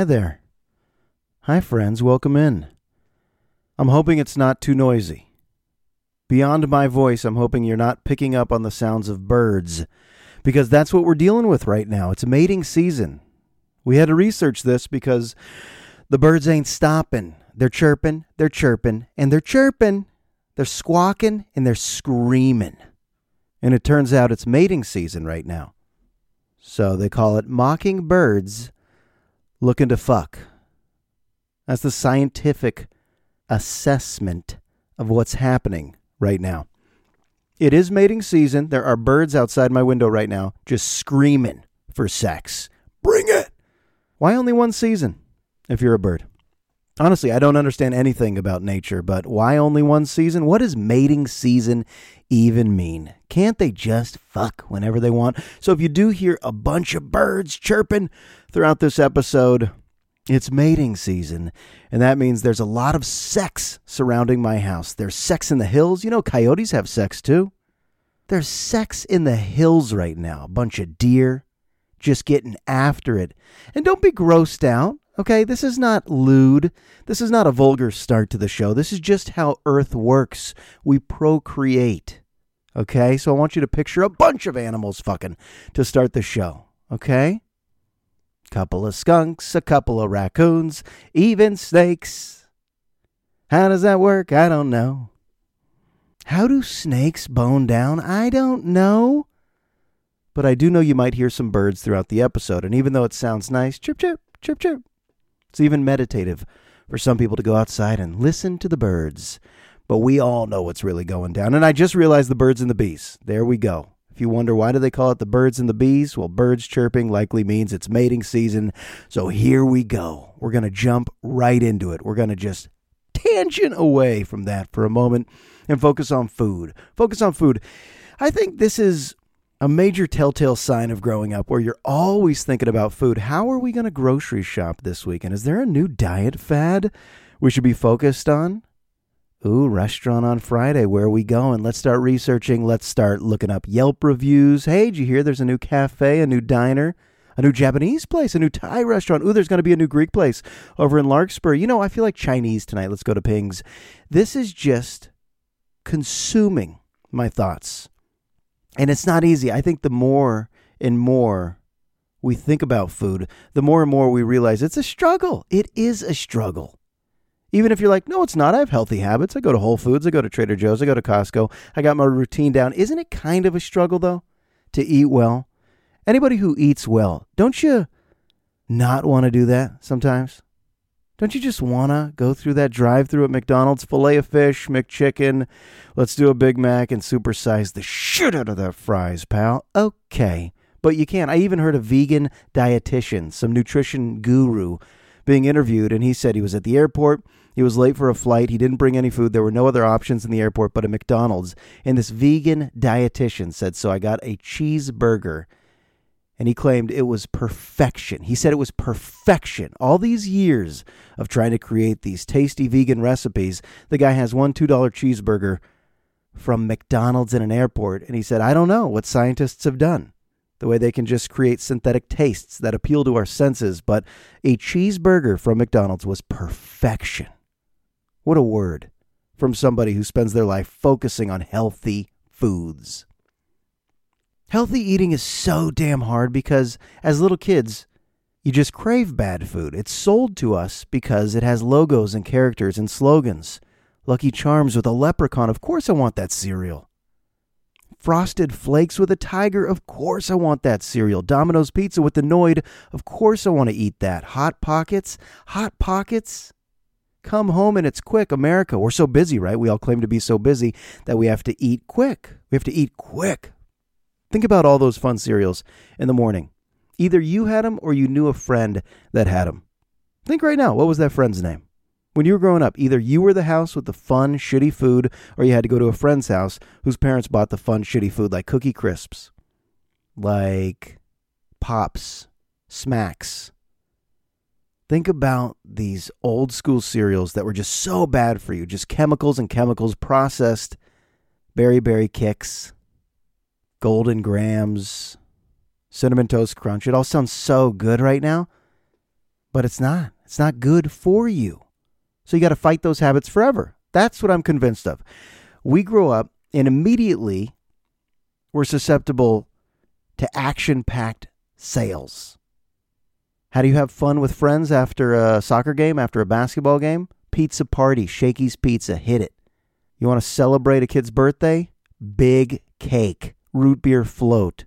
hi, there. Hi, friends. Welcome in. I'm hoping it's not too noisy. Beyond my voice, I'm hoping you're not picking up on the sounds of birds because that's what we're dealing with right now. It's mating season. We had to research this because the birds ain't stopping. They're chirping, they're chirping, and they're chirping. They're squawking and they're screaming. And it turns out it's mating season right now. So they call it mocking birds looking to fuck. That's the scientific assessment of what's happening right now. It is mating season. There are birds outside my window right now just screaming for sex. Bring it! Why only one season if you're a bird? Honestly, I don't understand anything about nature, but why only one season? What does mating season even mean? Can't they just fuck whenever they want? So if you do hear a bunch of birds chirping throughout this episode, it's mating season, and that means there's a lot of sex surrounding my house. There's sex in the hills. You know, coyotes have sex too. There's sex in the hills right now. A bunch of deer just getting after it. And don't be grossed out. Okay, this is not lewd. This is not a vulgar start to the show. This is just how Earth works. We procreate. Okay, so I want you to picture a bunch of animals fucking to start the show. Okay? Couple of skunks, a couple of raccoons, even snakes. How does that work? I don't know. How do snakes bone down? I don't know. But I do know you might hear some birds throughout the episode, and even though it sounds nice, chirp, chirp, chirp, chirp, it's even meditative for some people to go outside and listen to the birds. But we all know what's really going down. And I just realized the birds and the bees. There we go. If you wonder why do they call it the birds and the bees, well, birds chirping likely means it's mating season. So here we go. We're going to jump right into it. We're going to just tangent away from that for a moment and focus on food. Focus on food. I think this is a major telltale sign of growing up where you're always thinking about food. How are we going to grocery shop this weekend? Is there a new diet fad we should be focused on? Ooh, restaurant on Friday. Where are we going? Let's start researching. Let's start looking up Yelp reviews. Hey, did you hear there's a new cafe, a new diner, a new Japanese place, a new Thai restaurant? Ooh, there's going to be a new Greek place over in Larkspur. You know, I feel like Chinese tonight. Let's go to Ping's. This is just consuming my thoughts and it's not easy. I think the more and more we think about food, the more and more we realize it's a struggle. It is a struggle. Even if you're like, no, it's not. I have healthy habits. I go to Whole Foods. I go to Trader Joe's. I go to Costco. I got my routine down. Isn't it kind of a struggle, though, to eat well? Anybody who eats well, don't you not want to do that sometimes? Don't you just want to go through that drive through at McDonald's, filet of fish, McChicken? Let's do a Big Mac and supersize the shit out of the fries, pal. Okay. But you can't. I even heard a vegan dietitian, some nutrition guru, being interviewed, and he said he was at the airport. He was late for a flight. He didn't bring any food. There were no other options in the airport but a McDonald's. And this vegan dietitian said, So I got a cheeseburger and he claimed it was perfection. He said it was perfection. All these years of trying to create these tasty vegan recipes, the guy has one $2 cheeseburger from McDonald's in an airport, and he said, I don't know what scientists have done. The way they can just create synthetic tastes that appeal to our senses, but a cheeseburger from McDonald's was perfection. What a word from somebody who spends their life focusing on healthy foods. Healthy eating is so damn hard because as little kids, you just crave bad food. It's sold to us because it has logos and characters and slogans. Lucky Charms with a leprechaun, of course I want that cereal. Frosted Flakes with a tiger, of course I want that cereal. Domino's Pizza with the Noid, of course I want to eat that. Hot Pockets, Hot Pockets. Come home and it's quick. America, we're so busy, right? We all claim to be so busy that we have to eat quick. We have to eat quick. Think about all those fun cereals in the morning. Either you had them or you knew a friend that had them. Think right now, what was that friend's name? When you were growing up, either you were the house with the fun, shitty food, or you had to go to a friend's house whose parents bought the fun, shitty food like Cookie Crisps, like Pops, Smacks. Think about these old school cereals that were just so bad for you, just chemicals and chemicals processed Berry Berry Kix, Golden Grahams, Cinnamon Toast Crunch. It all sounds so good right now, but it's not. It's not good for you. So you got to fight those habits forever. That's what I'm convinced of. We grow up and immediately we're susceptible to action packed sales. How do you have fun with friends after a soccer game, after a basketball game? Pizza party, Shakey's Pizza, hit it. You want to celebrate a kid's birthday? Big cake, root beer float.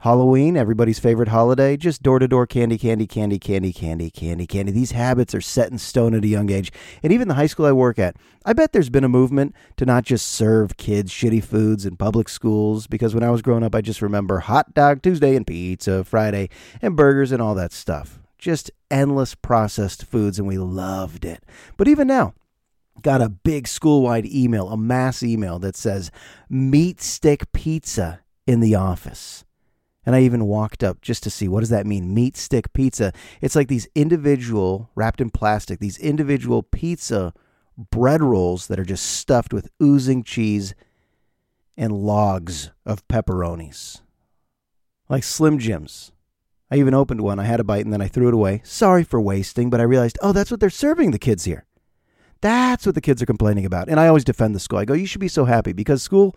Halloween, everybody's favorite holiday, just door to door candy, candy, candy, candy, candy, candy, candy. These habits are set in stone at a young age. And even the high school I work at, I bet there's been a movement to not just serve kids shitty foods in public schools, because when I was growing up, I just remember hot dog Tuesday and pizza Friday and burgers and all that stuff. Just endless processed foods, and we loved it. But even now, got a big school wide email, a mass email that says meat stick pizza in the office. And I even walked up just to see what does that mean? Meat stick pizza. It's like these individual, wrapped in plastic, these individual pizza bread rolls that are just stuffed with oozing cheese and logs of pepperonis. Like Slim Jims. I even opened one. I had a bite and then I threw it away. Sorry for wasting, but I realized, oh, that's what they're serving the kids here. That's what the kids are complaining about. And I always defend the school. I go, you should be so happy because school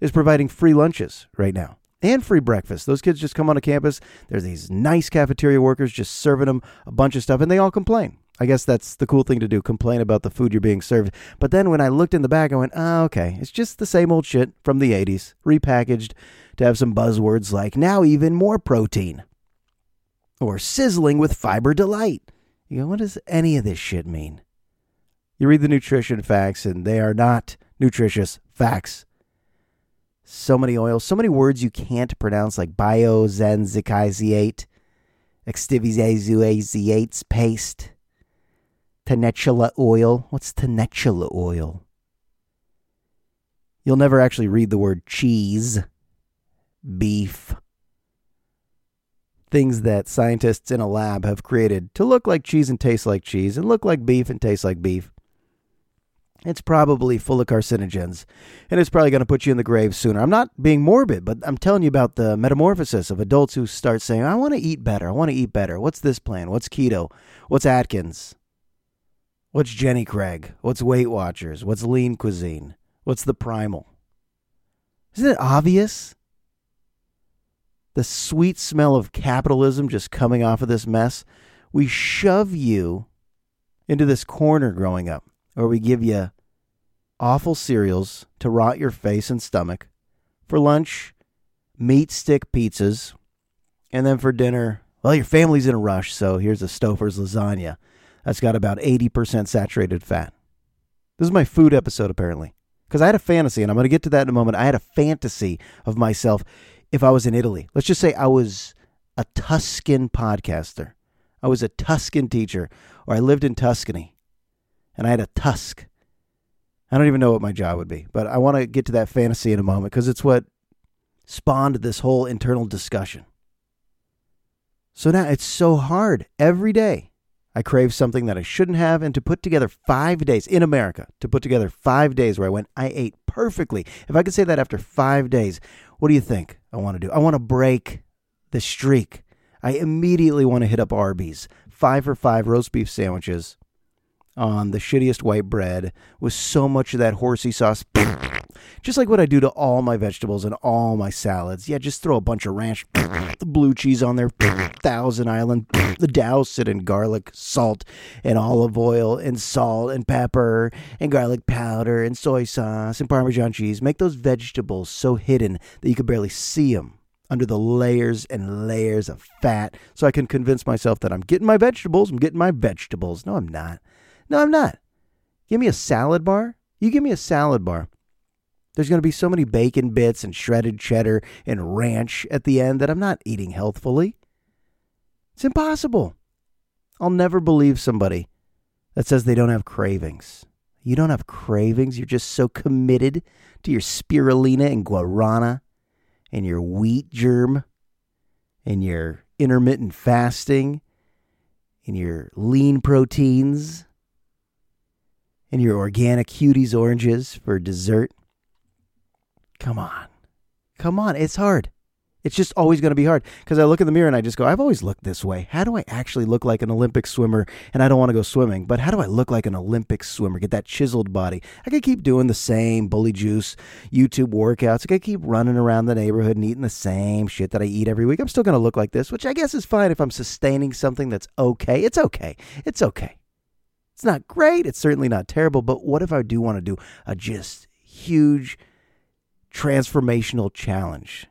is providing free lunches right now and free breakfast. Those kids just come onto campus. There's these nice cafeteria workers just serving them a bunch of stuff, and they all complain. I guess that's the cool thing to do complain about the food you're being served. But then when I looked in the back, I went, oh, okay, it's just the same old shit from the 80s, repackaged to have some buzzwords like now even more protein or sizzling with fiber delight. You go, what does any of this shit mean? You read the nutrition facts, and they are not nutritious facts so many oils, so many words you can't pronounce, like biozenzikiziate, extivizazuaziates paste, tenetula oil. What's tenetula oil? You'll never actually read the word cheese, beef, things that scientists in a lab have created to look like cheese and taste like cheese and look like beef and taste like beef. It's probably full of carcinogens, and it's probably going to put you in the grave sooner. I'm not being morbid, but I'm telling you about the metamorphosis of adults who start saying, I want to eat better. I want to eat better. What's this plan? What's keto? What's Atkins? What's Jenny Craig? What's Weight Watchers? What's lean cuisine? What's the primal? Isn't it obvious? The sweet smell of capitalism just coming off of this mess. We shove you into this corner growing up or we give you awful cereals to rot your face and stomach. For lunch, meat stick pizzas. And then for dinner, well, your family's in a rush, so here's a Stouffer's lasagna. That's got about 80% saturated fat. This is my food episode, apparently. Because I had a fantasy, and I'm going to get to that in a moment. I had a fantasy of myself if I was in Italy. Let's just say I was a Tuscan podcaster, I was a Tuscan teacher, or I lived in Tuscany and I had a tusk. I don't even know what my job would be, but I want to get to that fantasy in a moment because it's what spawned this whole internal discussion. So now it's so hard every day. I crave something that I shouldn't have, and to put together five days in America, to put together five days where I went, I ate perfectly. If I could say that after five days, what do you think I want to do? I want to break the streak. I immediately want to hit up Arby's. Five for five roast beef sandwiches on the shittiest white bread with so much of that horsey sauce. Just like what I do to all my vegetables and all my salads. Yeah, just throw a bunch of ranch, the blue cheese on there, Thousand Island, the douse it in garlic, salt, and olive oil, and salt, and pepper, and garlic powder, and soy sauce, and Parmesan cheese. Make those vegetables so hidden that you can barely see them under the layers and layers of fat so I can convince myself that I'm getting my vegetables. I'm getting my vegetables. No, I'm not. No, I'm not. Give me a salad bar. You give me a salad bar. There's going to be so many bacon bits and shredded cheddar and ranch at the end that I'm not eating healthfully. It's impossible. I'll never believe somebody that says they don't have cravings. You don't have cravings. You're just so committed to your spirulina and guarana and your wheat germ and your intermittent fasting and your lean proteins and your organic cuties oranges for dessert. Come on. Come on. It's hard. It's just always going to be hard because I look in the mirror and I just go, I've always looked this way. How do I actually look like an Olympic swimmer? And I don't want to go swimming, but how do I look like an Olympic swimmer? Get that chiseled body. I could keep doing the same bully juice YouTube workouts. I could keep running around the neighborhood and eating the same shit that I eat every week. I'm still going to look like this, which I guess is fine if I'm sustaining something that's okay. It's okay. It's okay. It's not great. It's certainly not terrible. But what if I do want to do a just huge transformational challenge?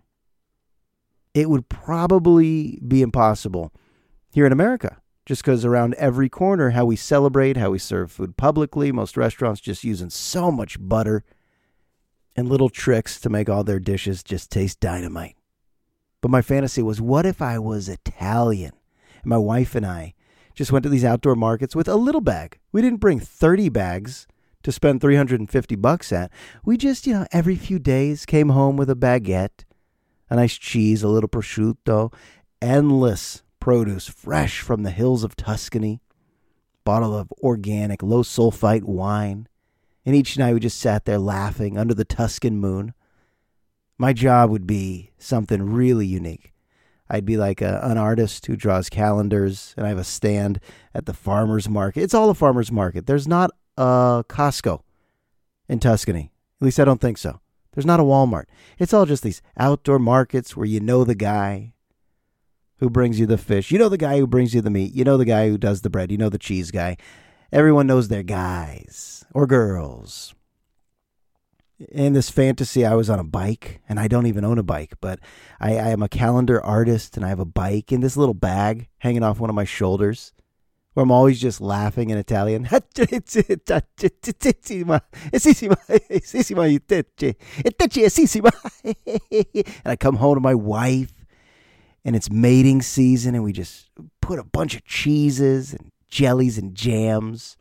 it would probably be impossible here in America. Just because around every corner, how we celebrate, how we serve food publicly, most restaurants just using so much butter and little tricks to make all their dishes just taste dynamite. But my fantasy was what if I was Italian? And my wife and I just went to these outdoor markets with a little bag. We didn't bring 30 bags to spend 350 bucks at. We just, you know, every few days came home with a baguette a nice cheese, a little prosciutto, endless produce fresh from the hills of Tuscany, bottle of organic, low sulfite wine. And each night we just sat there laughing under the Tuscan moon. My job would be something really unique. I'd be like a, an artist who draws calendars, and I have a stand at the farmer's market. It's all a farmer's market. There's not a Costco in Tuscany. At least I don't think so. There's not a Walmart. It's all just these outdoor markets where you know the guy who brings you the fish. You know the guy who brings you the meat. You know the guy who does the bread. You know the cheese guy. Everyone knows their guys or girls. In this fantasy, I was on a bike, and I don't even own a bike, but I, I am a calendar artist, and I have a bike in this little bag hanging off one of my shoulders where I'm always just laughing in Italian. and I come home to my wife, and it's mating season, and we just put a bunch of cheeses and jellies and jams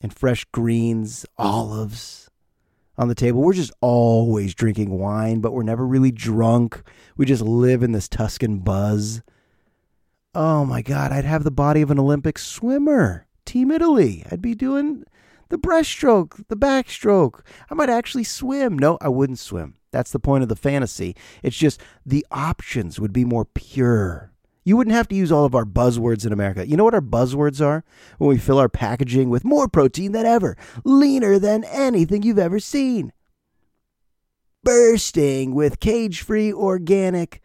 and fresh greens, olives on the table. We're just always drinking wine, but we're never really drunk. We just live in this Tuscan buzz. Oh my God, I'd have the body of an Olympic swimmer. Team Italy. I'd be doing the breaststroke, the backstroke. I might actually swim. No, I wouldn't swim. That's the point of the fantasy. It's just the options would be more pure. You wouldn't have to use all of our buzzwords in America. You know what our buzzwords are? When we fill our packaging with more protein than ever, leaner than anything you've ever seen, bursting with cage free organic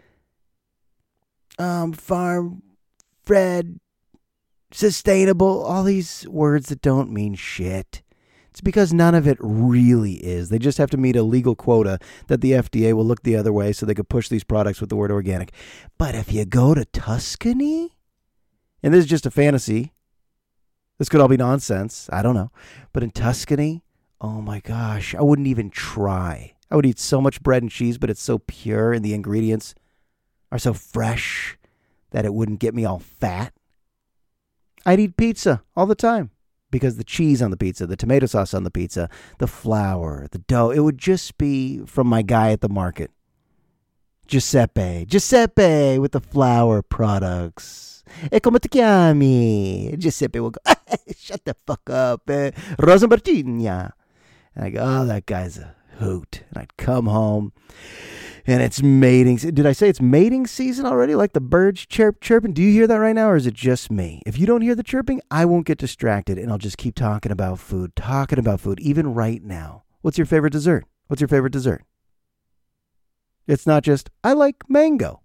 um, farm Fred, sustainable, all these words that don't mean shit. It's because none of it really is. They just have to meet a legal quota that the FDA will look the other way so they could push these products with the word organic. But if you go to Tuscany, and this is just a fantasy, this could all be nonsense. I don't know. But in Tuscany, oh my gosh, I wouldn't even try. I would eat so much bread and cheese, but it's so pure and the ingredients are so fresh that it wouldn't get me all fat. I'd eat pizza all the time because the cheese on the pizza, the tomato sauce on the pizza, the flour, the dough, it would just be from my guy at the market. Giuseppe, Giuseppe with the flour products. E come ti chiami? Giuseppe will go, shut the fuck up, eh? Rosa. And I go, oh, that guy's a hoot. And I'd come home and it's mating. Did I say it's mating season already? Like the birds chirp chirping. Do you hear that right now, or is it just me? If you don't hear the chirping, I won't get distracted, and I'll just keep talking about food, talking about food, even right now. What's your favorite dessert? What's your favorite dessert? It's not just I like mango,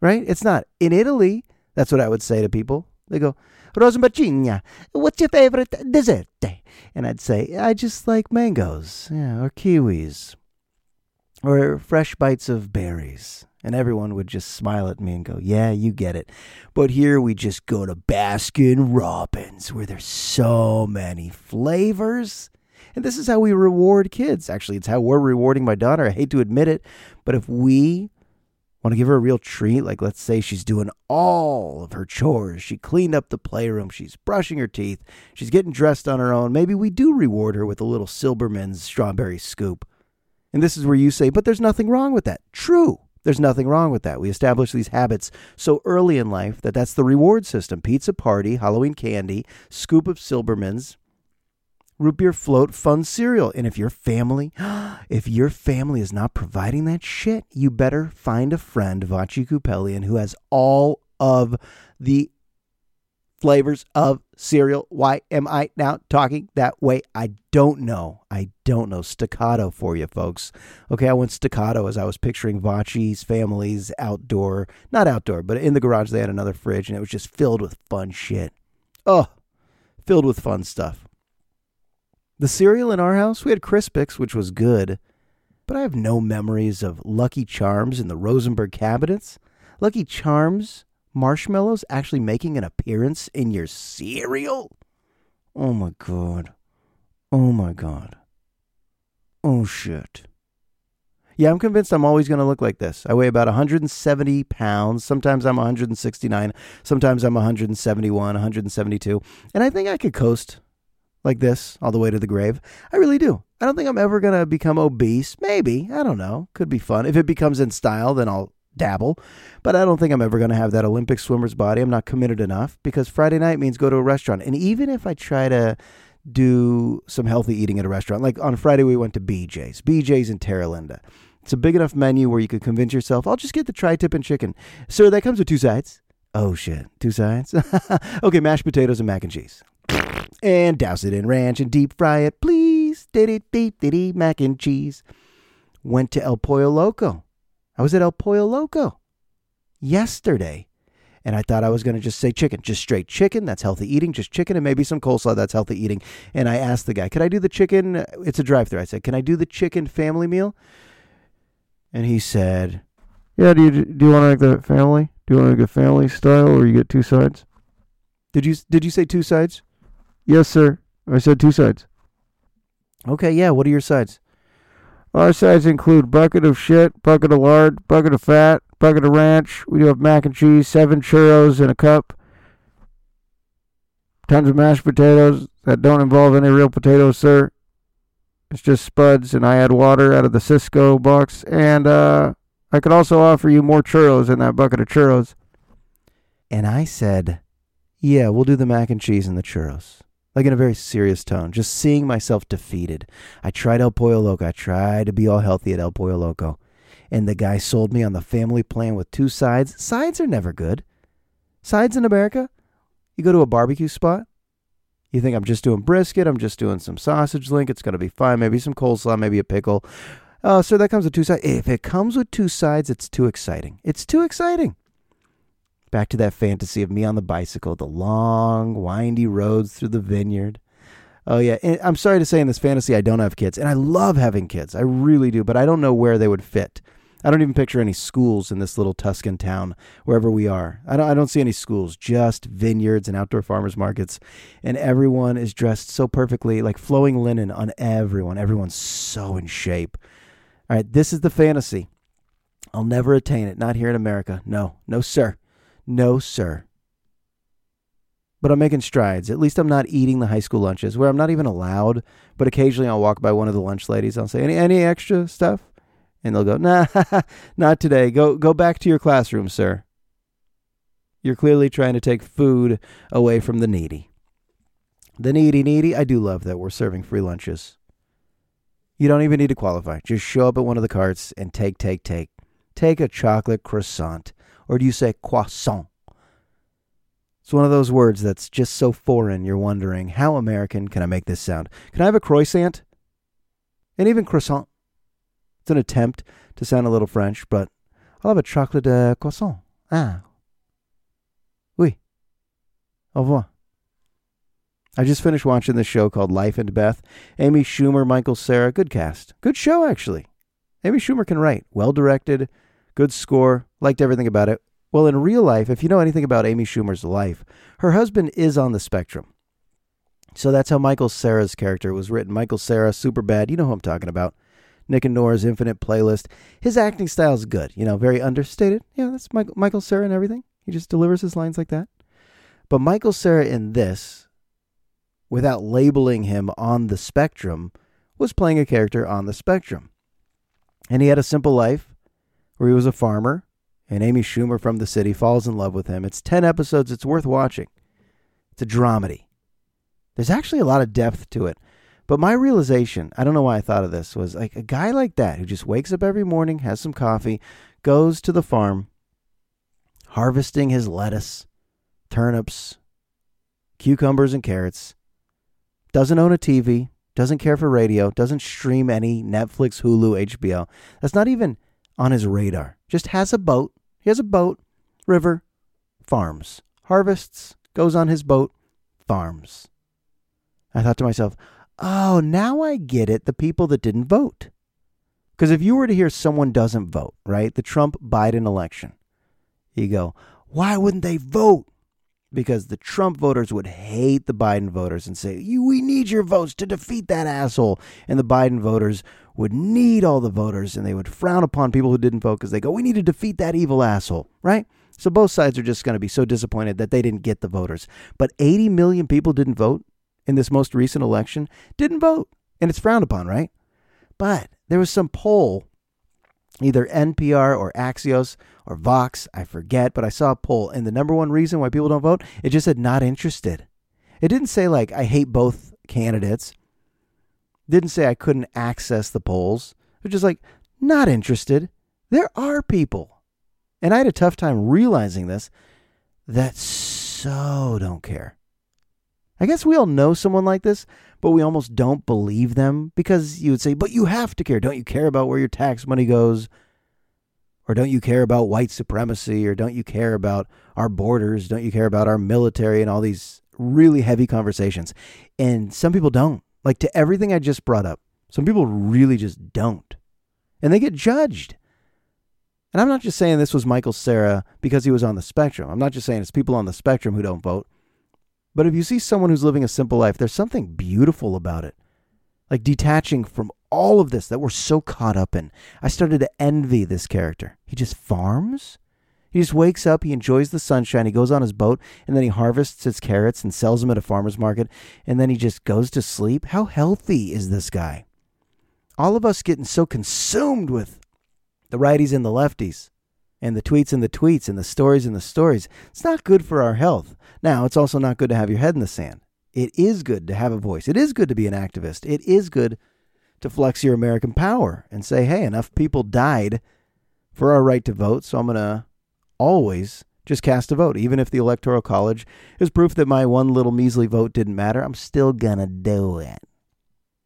right? It's not in Italy. That's what I would say to people. They go, Rosambarcina, what's your favorite dessert? And I'd say, I just like mangoes, yeah, or kiwis, or fresh bites of berries. And everyone would just smile at me and go, Yeah, you get it. But here we just go to Baskin Robbins, where there's so many flavors. And this is how we reward kids. Actually, it's how we're rewarding my daughter. I hate to admit it, but if we want to give her a real treat, like let's say she's doing all of her chores, she cleaned up the playroom, she's brushing her teeth, she's getting dressed on her own, maybe we do reward her with a little Silberman's strawberry scoop. And this is where you say, but there's nothing wrong with that. True. There's nothing wrong with that. We establish these habits so early in life that that's the reward system. Pizza party, Halloween candy, scoop of Silberman's, root beer float fun cereal. And if your family, if your family is not providing that shit, you better find a friend, Vachi Kupelian, who has all of the flavors of cereal. Why am I now talking that way? I don't know. I don't know. Staccato for you, folks. Okay, I went staccato as I was picturing Vachi's family's outdoor, not outdoor, but in the garage they had another fridge and it was just filled with fun shit. Oh, filled with fun stuff. The cereal in our house, we had Crispix, which was good, but I have no memories of Lucky Charms in the Rosenberg cabinets. Lucky Charms marshmallows actually making an appearance in your cereal? Oh my god. Oh my god. Oh shit. Yeah, I'm convinced I'm always going to look like this. I weigh about 170 pounds. Sometimes I'm 169. Sometimes I'm 171, 172. And I think I could coast like this all the way to the grave. I really do. I don't think I'm ever going to become obese. Maybe. I don't know. Could be fun. If it becomes in style, then I'll dabble, but I don't think I'm ever going to have that Olympic swimmer's body. I'm not committed enough because Friday night means go to a restaurant. And even if I try to do some healthy eating at a restaurant, like on Friday we went to BJ's, BJ's in Terra Linda. It's a big enough menu where you could convince yourself, I'll just get the tri tip and chicken. Sir, that comes with two sides. Oh shit, two sides? okay, mashed potatoes and mac and cheese. And douse it in ranch and deep fry it, please. Diddy dee diddy mac and cheese. Went to El Pollo Loco. I was at El Pollo Loco yesterday. And I thought I was going to just say chicken, just straight chicken. That's healthy eating, just chicken and maybe some coleslaw. That's healthy eating. And I asked the guy, "Could I do the chicken? It's a drive-through." I said, "Can I do the chicken family meal?" And he said, "Yeah. Do you do you want to make the family? Do you want to make a family style, or you get two sides?" Did you did you say two sides? Yes, sir. I said two sides. Okay. Yeah. What are your sides? Our sides include bucket of shit, bucket of lard, bucket of fat, bucket of ranch. We do have mac and cheese, seven churros in a cup, tons of mashed potatoes that don't involve any real potatoes, sir. It's just spuds, and I add water out of the Sysco box. And uh, I could also offer you more churros in that bucket of churros. And I said, Yeah, we'll do the mac and cheese and the churros like in a very serious tone, just seeing myself defeated. I tried El Pollo Loco. I tried to be all healthy at El Pollo Loco. And the guy sold me on the family plan with two sides. Sides are never good. Sides in America, you go to a barbecue spot, you think I'm just doing brisket, I'm just doing some sausage link, it's going to be fine, maybe some coleslaw, maybe a pickle. Oh, so that comes with two sides. If it comes with two sides, it's too exciting. It's too exciting. Back to that fantasy of me on the bicycle, the long, windy roads through the vineyard. Oh, yeah. And I'm sorry to say in this fantasy, I don't have kids. And I love having kids. I really do. But I don't know where they would fit. I don't even picture any schools in this little Tuscan town, wherever we are. I don't, I don't see any schools, just vineyards and outdoor farmers markets. And everyone is dressed so perfectly, like flowing linen on everyone. Everyone's so in shape. All right, this is the fantasy. I'll never attain it. Not here in America. No, no, sir. No, sir. But I'm making strides. At least I'm not eating the high school lunches where I'm not even allowed. But occasionally I'll walk by one of the lunch ladies. I'll say, "Any any extra stuff?" And they'll go, "Nah, not today. Go go back to your classroom, sir." You're clearly trying to take food away from the needy. The needy, needy. I do love that we're serving free lunches. You don't even need to qualify. Just show up at one of the carts and take, take, take. Take a chocolate croissant or do you say croissant? It's one of those words that's just so foreign you're wondering, how American can I make this sound? Can I have a croissant? And even croissant. It's an attempt to sound a little French, but I'll have a chocolate uh, croissant. Ah. Oui. Au revoir. I just finished watching this show called Life and Beth. Amy Schumer, Michael Cera, good cast. Good show, actually. Amy Schumer can write. Well directed, good score, liked everything about it. Well, in real life, if you know anything about Amy Schumer's life, her husband is on the spectrum. So that's how Michael Cera's character was written. Michael Cera, Superbad. You know who I'm talking about. Nick and Nora's Infinite Playlist. His acting style is good. You know, very understated. Yeah, that's Michael, Michael Cera and everything. He just delivers his lines like that. But Michael Cera in this, without labeling him on the spectrum, was playing a character on the spectrum. And he had a simple life where he was a farmer, and Amy Schumer from the city falls in love with him. It's 10 episodes, it's worth watching. It's a dramedy. There's actually a lot of depth to it. But my realization, I don't know why I thought of this, was like a guy like that who just wakes up every morning, has some coffee, goes to the farm, harvesting his lettuce, turnips, cucumbers, and carrots, doesn't own a TV, doesn't care for radio, doesn't stream any Netflix, Hulu, HBO. That's not even on his radar. Just has a boat. He has a boat, river, farms, harvests, goes on his boat, farms. I thought to myself, oh, now I get it. The people that didn't vote. Because if you were to hear someone doesn't vote, right? The Trump Biden election, you go, why wouldn't they vote? Because the Trump voters would hate the Biden voters and say, we need your votes to defeat that asshole. And the Biden voters would need all the voters and they would frown upon people who didn't vote because they go, we need to defeat that evil asshole, right? So both sides are just going to be so disappointed that they didn't get the voters. But 80 million people didn't vote in this most recent election, didn't vote. And it's frowned upon, right? But there was some poll, either NPR or Axios or Vox, I forget, but I saw a poll. And the number one reason why people don't vote, it just said not interested. It didn't say, like, I hate both candidates. Didn't say I couldn't access the polls. Was just like, not interested. There are people. And I had a tough time realizing this that so don't care. I guess we all know someone like this, but we almost don't believe them because you would say, but you have to care. Don't you care about where your tax money goes? Or don't you care about white supremacy? Or don't you care about our borders? Don't you care about our military and all these really heavy conversations? And some people don't. Like to everything I just brought up, some people really just don't. And they get judged. And I'm not just saying this was Michael Cera because he was on the spectrum. I'm not just saying it's people on the spectrum who don't vote. But if you see someone who's living a simple life, there's something beautiful about it. Like detaching from all of this that we're so caught up in. I started to envy this character. He just farms. He just wakes up, he enjoys the sunshine, he goes on his boat, and then he harvests his carrots and sells them at a farmer's market, and then he just goes to sleep. How healthy is this guy? All of us getting so consumed with the righties and the lefties and the tweets and the tweets and the stories and the stories. It's not good for our health. Now, it's also not good to have your head in the sand. It is good to have a voice. It is good to be an activist. It is good to flex your American power and say, hey, enough people died for our right to vote, so I'm going to always just cast a vote. Even if the Electoral College is proof that my one little measly vote didn't matter, I'm still to do it.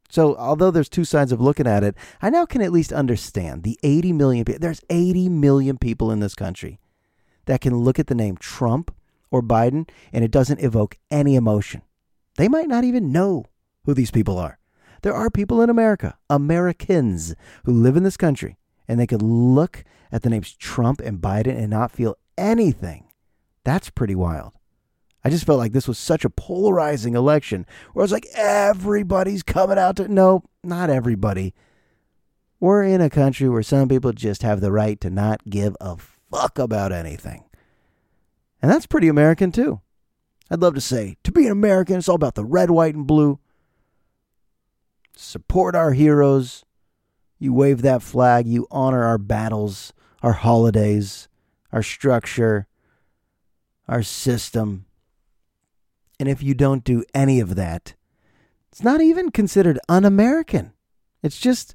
So, although there's two sides of looking at it, I now can at least understand the 80 million people. There's 80 million people in this country that can look at the name Trump or Biden and it doesn't evoke any emotion. They might not even know who these people are. There are people in America, Americans, who live in this country, and they could look at the names Trump and Biden and not feel anything. That's pretty wild. I just felt like this was such a polarizing election where I was like, everybody's coming out to. No, not everybody. We're in a country where some people just have the right to not give a fuck about anything. And that's pretty American, too. I'd love to say, to be an American, it's all about the red, white, and blue. Support our heroes. You wave that flag. You honor our battles, our holidays, our structure, our system. And if you don't do any of that, it's not even considered un American. It's just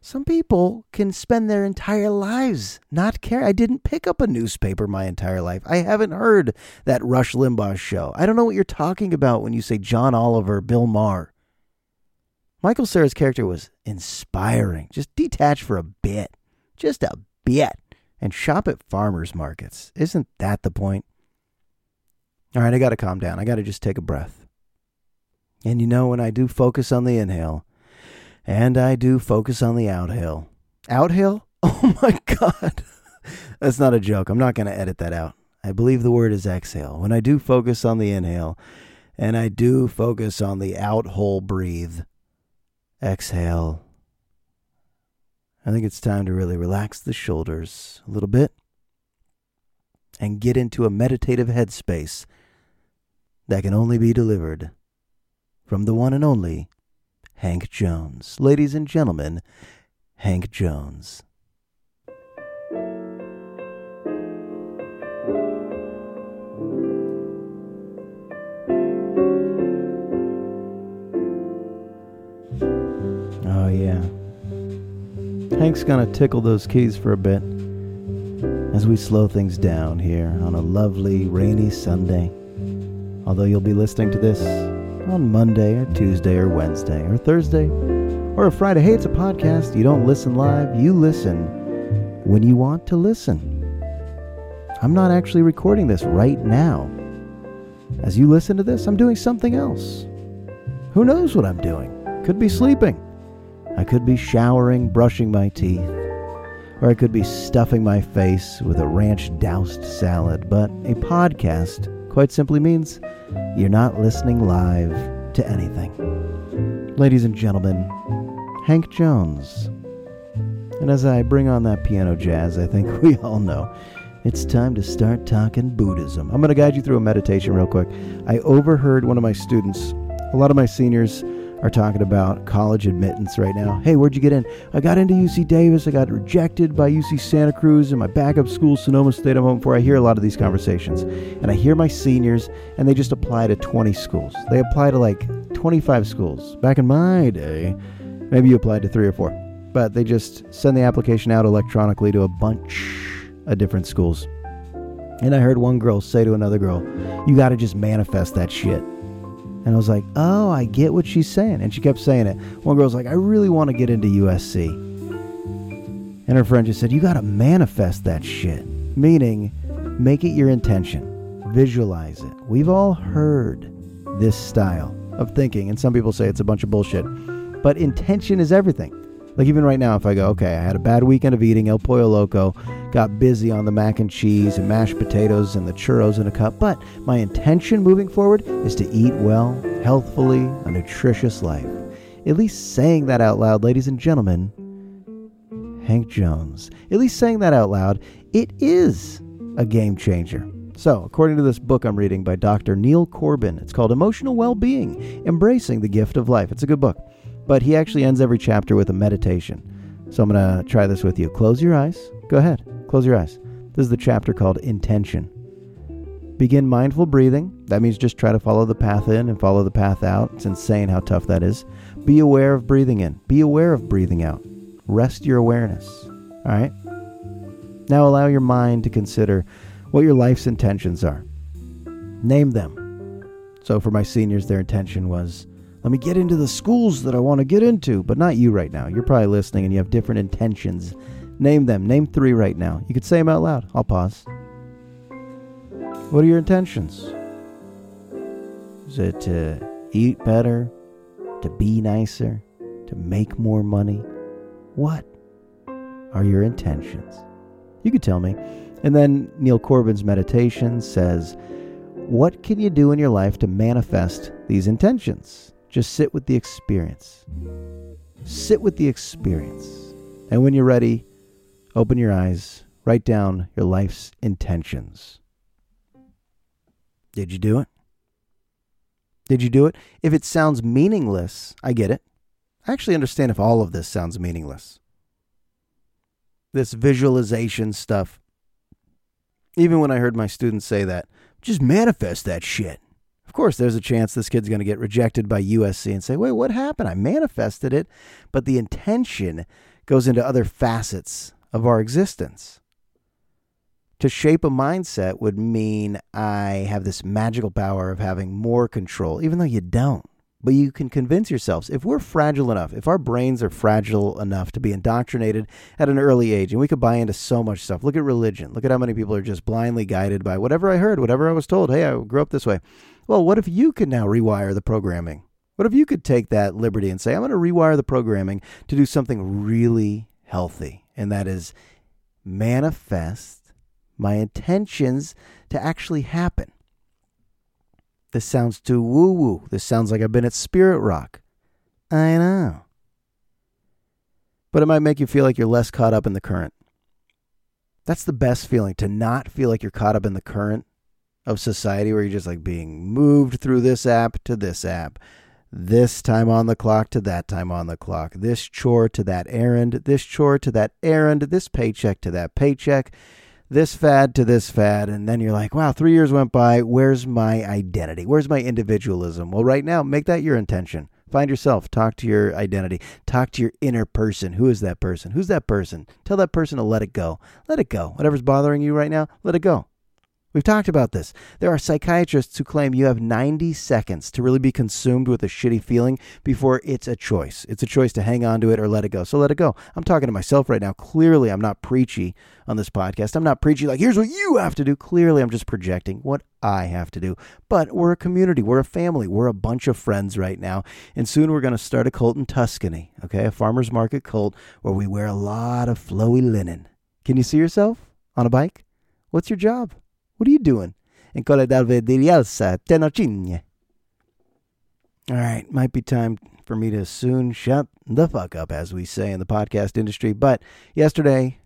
some people can spend their entire lives not care. I didn't pick up a newspaper my entire life. I haven't heard that Rush Limbaugh show. I don't know what you're talking about when you say John Oliver, Bill Maher. Michael Cera's character was inspiring. Just detach for a bit. Just a bit. And shop at farmers markets. Isn't that the point? All right, I got to calm down. I got to just take a breath. And you know, when I do focus on the inhale and I do focus on the outhale, outhale? Oh my God. That's not a joke. I'm not going to edit that out. I believe the word is exhale. When I do focus on the inhale and I do focus on the out hole breathe, exhale. I think it's time to really relax the shoulders a little bit and get into a meditative headspace that can only be delivered from the one and only Hank Jones. Ladies and gentlemen, Hank Jones. Hank's gonna tickle those keys for a bit as we slow things down here on a lovely rainy Sunday. Although you'll be listening to this on Monday or Tuesday or Wednesday or Thursday or a Friday. Hey, it's a podcast. You don't listen live, you listen when you want to listen. I'm not actually recording this right now. As you listen to this, I'm doing something else. Who knows what I'm doing? Could be sleeping. I could be showering, brushing my teeth, or I could be stuffing my face with a ranch doused salad. But a podcast quite simply means you're not listening live to anything. Ladies and gentlemen, Hank Jones. And as I bring on that piano jazz, I think we all know it's time to start talking Buddhism. I'm going to guide you through a meditation real quick. I overheard one of my students, a lot of my seniors are talking about college admittance right now. Hey, where'd you get in? I got into UC Davis. I got rejected by UC Santa Cruz and my backup school, Sonoma State. I'm home for. I hear a lot of these conversations. And I hear my seniors, and they just apply to 20 schools. They apply to like 25 schools. Back in my day, maybe you applied to three or four. But they just send the application out electronically to a bunch of different schools. And I heard one girl say to another girl, You got to just manifest that shit. And I was like, Oh, I get what she's saying. And she kept saying it. One girl's like, I really want to get into USC. And her friend just said, You got to manifest that shit. Meaning, make it your intention, visualize it. We've all heard this style of thinking, and some people say it's a bunch of bullshit. But intention is everything. Like even right now, if I go, okay, I had a bad weekend of eating El Pollo Loco, got busy on the mac and cheese and mashed potatoes and the churros in a cup, but my intention moving forward is to eat well, healthfully, a nutritious life. At least saying that out loud, ladies and gentlemen, Hank Jones, at least saying that out loud, it is a game changer. So, according to this book I'm reading by Dr. Neil Corbin, it's called Emotional Well Being Embracing the Gift of Life. It's a good book. But he actually ends every chapter with a meditation. So I'm going to try this with you. Close your eyes. Go ahead. Close your eyes. This is the chapter called Intention. Begin mindful breathing. That means just try to follow the path in and follow the path out. It's insane how tough that is. Be aware of breathing in. Be aware of breathing out. Rest your awareness. All right? Now allow your mind to consider what your life's intentions are. Name them. So for my seniors, their intention was let me get into the schools that I want to get into, but not you right now. You're probably listening and you have different intentions. Name them. Name three right now. You could say them out loud. I'll pause. What are your intentions? Is it to eat better? To be nicer? To make more money? What are your intentions? You could tell me. And then Neil Corbin's meditation says, What can you do in your life to manifest these intentions? Just sit with the experience. Sit with the experience. And when you're ready, open your eyes, write down your life's intentions. Did you do it? Did you do it? If it sounds meaningless, I get it. I actually understand if all of this sounds meaningless. This visualization stuff. Even when I heard my students say that, just manifest that shit course, there's a chance this kid's going to get rejected by USC and say, wait, what happened? I manifested it. But the intention goes into other facets of our existence. To shape a mindset would mean I have this magical power of having more control, even though you don't. But you can convince yourselves if we're fragile enough, if our brains are fragile enough to be indoctrinated at an early age, and we could buy into so much stuff. Look at religion. Look at how many people are just blindly guided by whatever I heard, whatever I was told. Hey, I grew up this way. Well, what if you could now rewire the programming? What if you could take that liberty and say, I'm going to rewire the programming to do something really healthy? And that is manifest my intentions to actually happen. This sounds too woo woo. This sounds like I've been at Spirit Rock. I know. But it might make you feel like you're less caught up in the current. That's the best feeling to not feel like you're caught up in the current of society where you're just like being moved through this app to this app, this time on the clock to that time on the clock, this chore to that errand, this chore to that errand, this paycheck to that paycheck, this fad to this fad. And then you're like, wow, three years went by. Where's my identity? Where's my individualism? Well, right now, make that your intention. Find yourself. Talk to your identity. Talk to your inner person. Who is that person? Who's that person? Tell that person to let it go. Let it go. Whatever's bothering you right now, let it go. We've talked about this. There are psychiatrists who claim you have 90 seconds to really be consumed with a shitty feeling before it's a choice. It's a choice to hang on to it or let it go. So let it go. I'm talking to myself right now. Clearly, I'm not preachy on this podcast. I'm not preachy like, here's what you have to do. Clearly, I'm just projecting what I have to do. But we're a community. We're a family. We're a bunch of friends right now. And soon we're going to start a cult in Tuscany, okay? A farmer's market cult where we wear a lot of flowy linen. Can you see yourself on a bike? What's your job? What are you doing? In Colle d'Alve di Rialza, Tenocinque. All right, might be time for me to soon shut the fuck up, as we say in the podcast industry. But yesterday,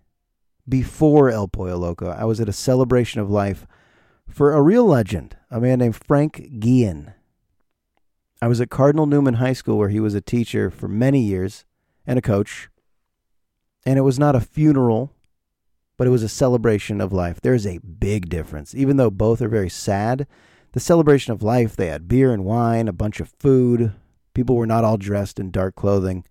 before El Pollo Loco, I was at a celebration of life for a real legend, a man named Frank Guillen. I was at Cardinal Newman High School, where he was a teacher for many years and a coach. And it was not a funeral but it was a celebration of life. There's a big difference. Even though both are very sad, the celebration of life, they had beer and wine, a bunch of food. People were not all dressed in dark clothing.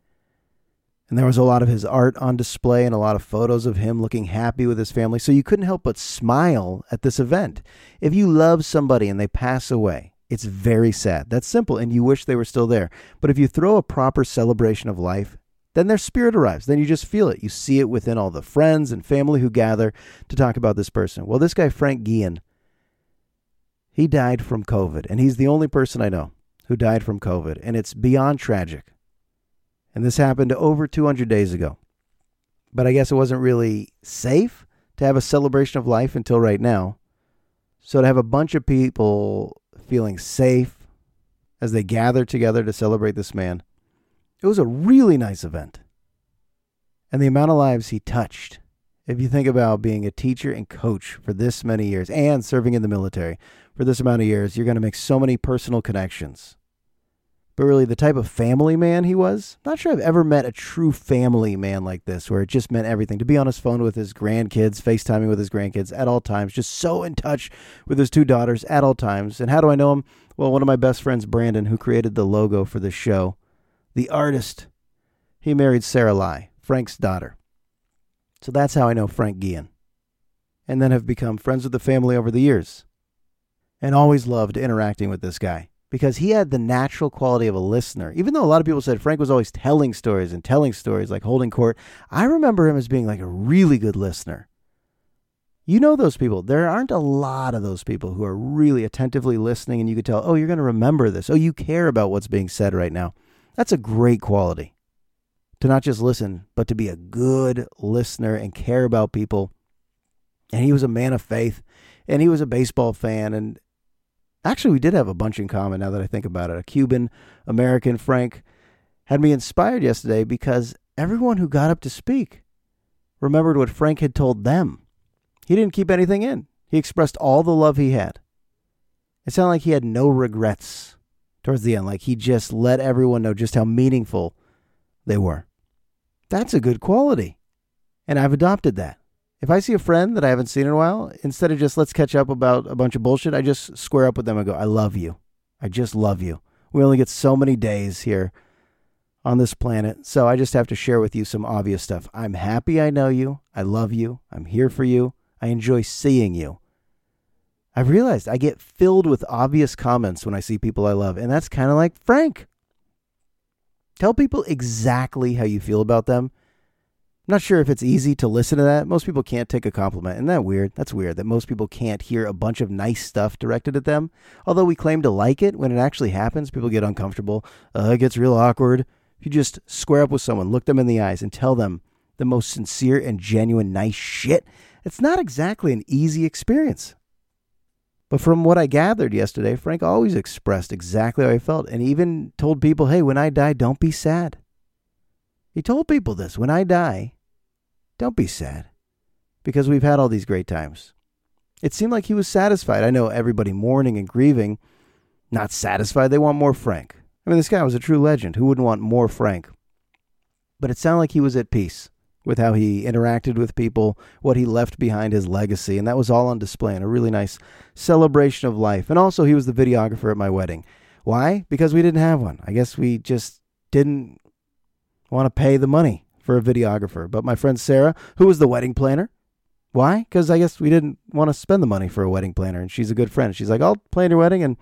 And there was a lot of his art on display and a lot of photos of him looking happy with his family. So you couldn't help but smile at this event. If you love somebody and they pass away, it's very sad. That's simple, and you wish they were still there. But if you throw a proper celebration of life, then their spirit arrives. Then you just feel it. You see it within all the friends and family who gather to talk about this person. Well, this guy, Frank Guillen, he died from COVID, and he's the only person I know who died from COVID, and it's beyond tragic. And this happened over 200 days ago. But I guess it wasn't really safe to have a celebration of life until right now. So to have a bunch of people feeling safe as they gather together to celebrate this man it was a really nice event. And the amount of lives he touched, if you think about being a teacher and coach for this many years and serving in the military for this amount of years, you're going to make so many personal connections. But really, the type of family man he was, not sure I've ever met a true family man like this, where it just meant everything. To be on his phone with his grandkids, FaceTiming with his grandkids at all times, just so in touch with his two daughters at all times. And how do I know him? Well, one of my best friends, Brandon, who created the logo for this show, the artist. He married Sarah Lai, Frank's daughter. So that's how I know Frank Guillen. And then have become friends with the family over the years. And always loved interacting with this guy because he had the natural quality of a listener. Even though a lot of people said Frank was always telling stories and telling stories like holding court, I remember him as being like a really good listener. You know those people. There aren't a lot of those people who are really attentively listening and you could tell, oh, you're going to remember this. Oh, you care about what's being said right now. That's a great quality. To not just listen, but to be a good listener and care about people. And he was a man of faith and he was a baseball fan. And actually, we did have a bunch in common now that I think about it. A Cuban American, Frank, had me inspired yesterday because everyone who got up to speak remembered what Frank had told them. He didn't keep anything in, he expressed all the love he had. It sounded like he had no regrets towards the end. Like he just let everyone know just how meaningful they were. That's a good quality. And I've adopted that. If I see a friend that I haven't seen in a while, instead of just let's catch up about a bunch of bullshit, I just square up with them and go, I love you. I just love you. We only get so many days here on this planet, so I just have to share with you some obvious stuff. I'm happy I know you. I love you. I'm here for you. I enjoy seeing you. I've realized I get filled with obvious comments when I see people I love, and that's kind of like Frank. Tell people exactly how you feel about them. I'm not sure if it's easy to listen to that. Most people can't take a compliment. Isn't that weird? That's weird that most people can't hear a bunch of nice stuff directed at them. Although we claim to like it, when it actually happens, people get uncomfortable. Uh, it gets real awkward. If you just square up with someone, look them in the eyes, and tell them the most sincere and genuine nice shit, it's not exactly an easy experience. But from what I gathered yesterday, Frank always expressed exactly how he felt and even told people, hey, when I die, don't be sad. He told people this when I die, don't be sad because we've had all these great times. It seemed like he was satisfied. I know everybody mourning and grieving, not satisfied. They want more Frank. I mean, this guy was a true legend. Who wouldn't want more Frank? But it sounded like he was at peace with how he interacted with people, what he left behind, his legacy. And that was all on display in a really nice celebration of life. And also, he was the videographer at my wedding. Why? Because we didn't have one. I guess we just didn't want to pay the money for a videographer. But my friend Sarah, who was the wedding planner, why? Because I guess we didn't want to spend the money for a wedding planner, and she's a good friend. She's like, I'll plan your wedding, and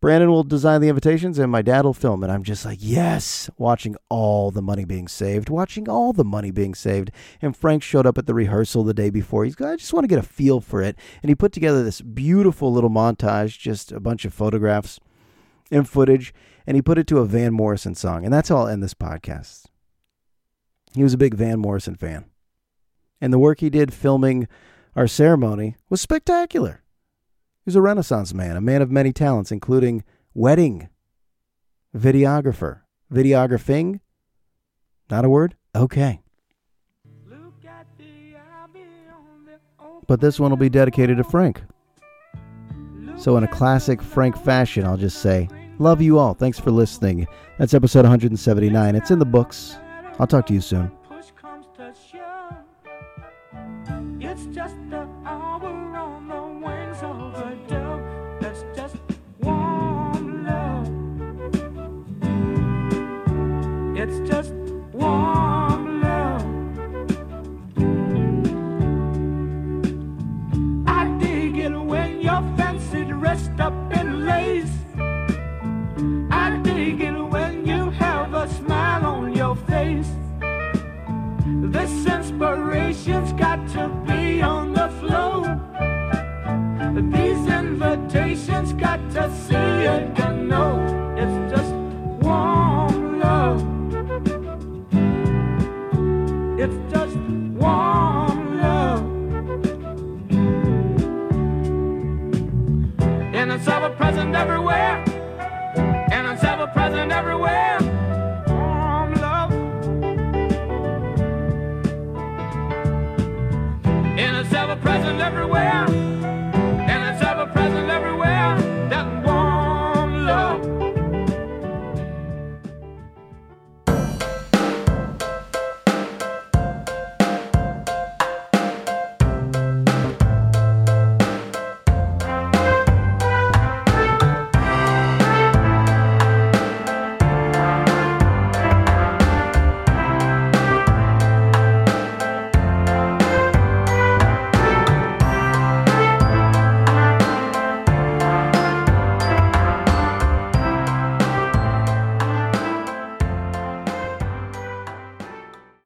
Brandon will design the invitations, and my dad will film. And I'm just like, yes, watching all the money being saved, watching all the money being saved. And Frank showed up at the rehearsal the day before. He's, like, I just want to get a feel for it. And he put together this beautiful little montage, just a bunch of photographs and footage, and he put it to a Van Morrison song. And that's how I'll end this podcast. He was a big Van Morrison fan and the work he did filming our ceremony was spectacular. He was a Renaissance man, a man of many talents, including wedding, videographer, videographing. Not a word? Okay. But this one will be dedicated to Frank. So, in a classic Frank fashion, I'll just say, Love you all. Thanks for listening. That's episode 179. It's in the books. I'll talk to you soon. To be on the. These invitations got to